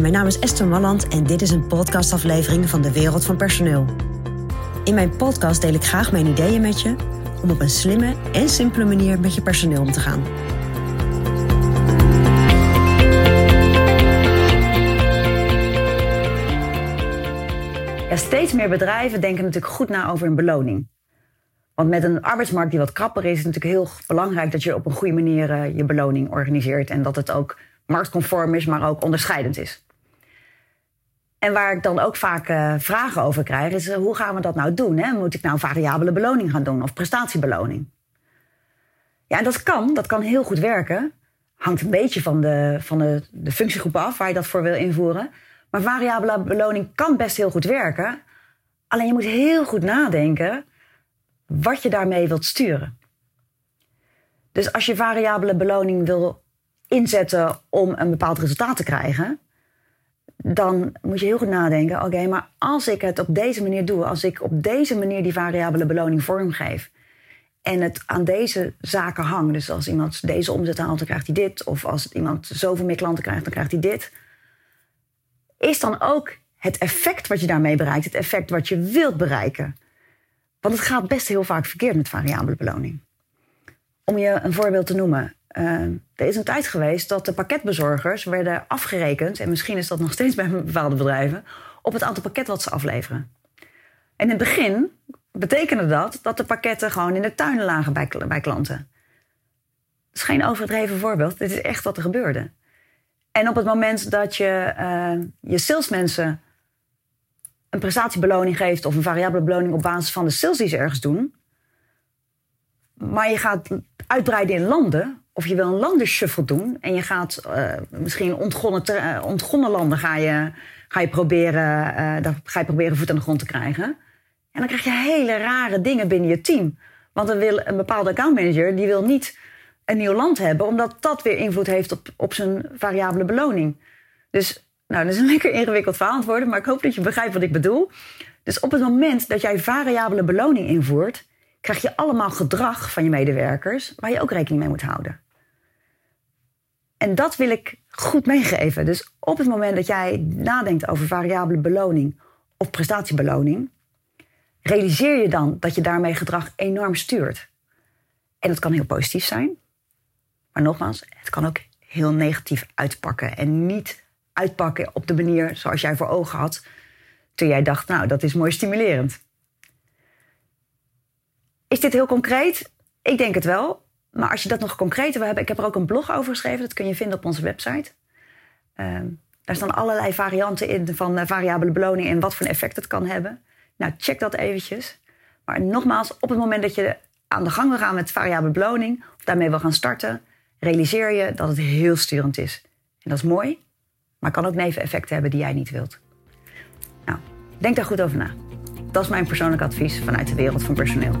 Mijn naam is Esther Malland en dit is een podcastaflevering van de Wereld van Personeel. In mijn podcast deel ik graag mijn ideeën met je om op een slimme en simpele manier met je personeel om te gaan. Steeds meer bedrijven denken natuurlijk goed na over een beloning. Want met een arbeidsmarkt die wat krapper is, is het natuurlijk heel belangrijk dat je op een goede manier uh, je beloning organiseert. En dat het ook marktconform is, maar ook onderscheidend is. En waar ik dan ook vaak uh, vragen over krijg, is uh, hoe gaan we dat nou doen? Hè? Moet ik nou variabele beloning gaan doen of prestatiebeloning? Ja, en dat kan, dat kan heel goed werken. Hangt een beetje van de, van de, de functiegroep af waar je dat voor wil invoeren. Maar variabele beloning kan best heel goed werken. Alleen je moet heel goed nadenken wat je daarmee wilt sturen. Dus als je variabele beloning wil inzetten om een bepaald resultaat te krijgen, dan moet je heel goed nadenken: oké, maar als ik het op deze manier doe, als ik op deze manier die variabele beloning vormgeef en het aan deze zaken hang, dus als iemand deze omzet haalt, dan krijgt hij dit, of als iemand zoveel meer klanten krijgt, dan krijgt hij dit, is dan ook het effect wat je daarmee bereikt, het effect wat je wilt bereiken. Want het gaat best heel vaak verkeerd met variabele beloning. Om je een voorbeeld te noemen. Uh, er is een tijd geweest dat de pakketbezorgers werden afgerekend, en misschien is dat nog steeds bij bepaalde bedrijven, op het aantal pakketten wat ze afleveren. En in het begin betekende dat dat de pakketten gewoon in de tuinen lagen bij, bij klanten. Dat is geen overdreven voorbeeld, dit is echt wat er gebeurde. En op het moment dat je uh, je salesmensen een prestatiebeloning geeft of een variabele beloning op basis van de sales die ze ergens doen, maar je gaat uitbreiden in landen, of je wil een landenshuffle doen en je gaat uh, misschien ontgonnen, uh, ontgonnen landen ga je, ga je proberen, uh, daar ga je proberen voet aan de grond te krijgen. En dan krijg je hele rare dingen binnen je team. Want wil een bepaalde accountmanager, die wil niet een nieuw land hebben, omdat dat weer invloed heeft op, op zijn variabele beloning. Dus nou, dat is een lekker ingewikkeld verhaal maar ik hoop dat je begrijpt wat ik bedoel. Dus op het moment dat jij variabele beloning invoert, krijg je allemaal gedrag van je medewerkers waar je ook rekening mee moet houden. En dat wil ik goed meegeven. Dus op het moment dat jij nadenkt over variabele beloning of prestatiebeloning, realiseer je dan dat je daarmee gedrag enorm stuurt. En dat kan heel positief zijn, maar nogmaals, het kan ook heel negatief uitpakken en niet uitpakken op de manier zoals jij voor ogen had toen jij dacht, nou, dat is mooi stimulerend. Is dit heel concreet? Ik denk het wel. Maar als je dat nog concreter wil hebben, ik heb er ook een blog over geschreven, dat kun je vinden op onze website. Uh, daar staan allerlei varianten in van uh, variabele beloning en wat voor effect het kan hebben. Nou, check dat eventjes. Maar nogmaals, op het moment dat je aan de gang wil gaan met variabele beloning, of daarmee wil gaan starten, realiseer je dat het heel sturend is. En dat is mooi, maar kan ook neveneffecten hebben die jij niet wilt. Nou, denk daar goed over na. Dat is mijn persoonlijk advies vanuit de wereld van personeel.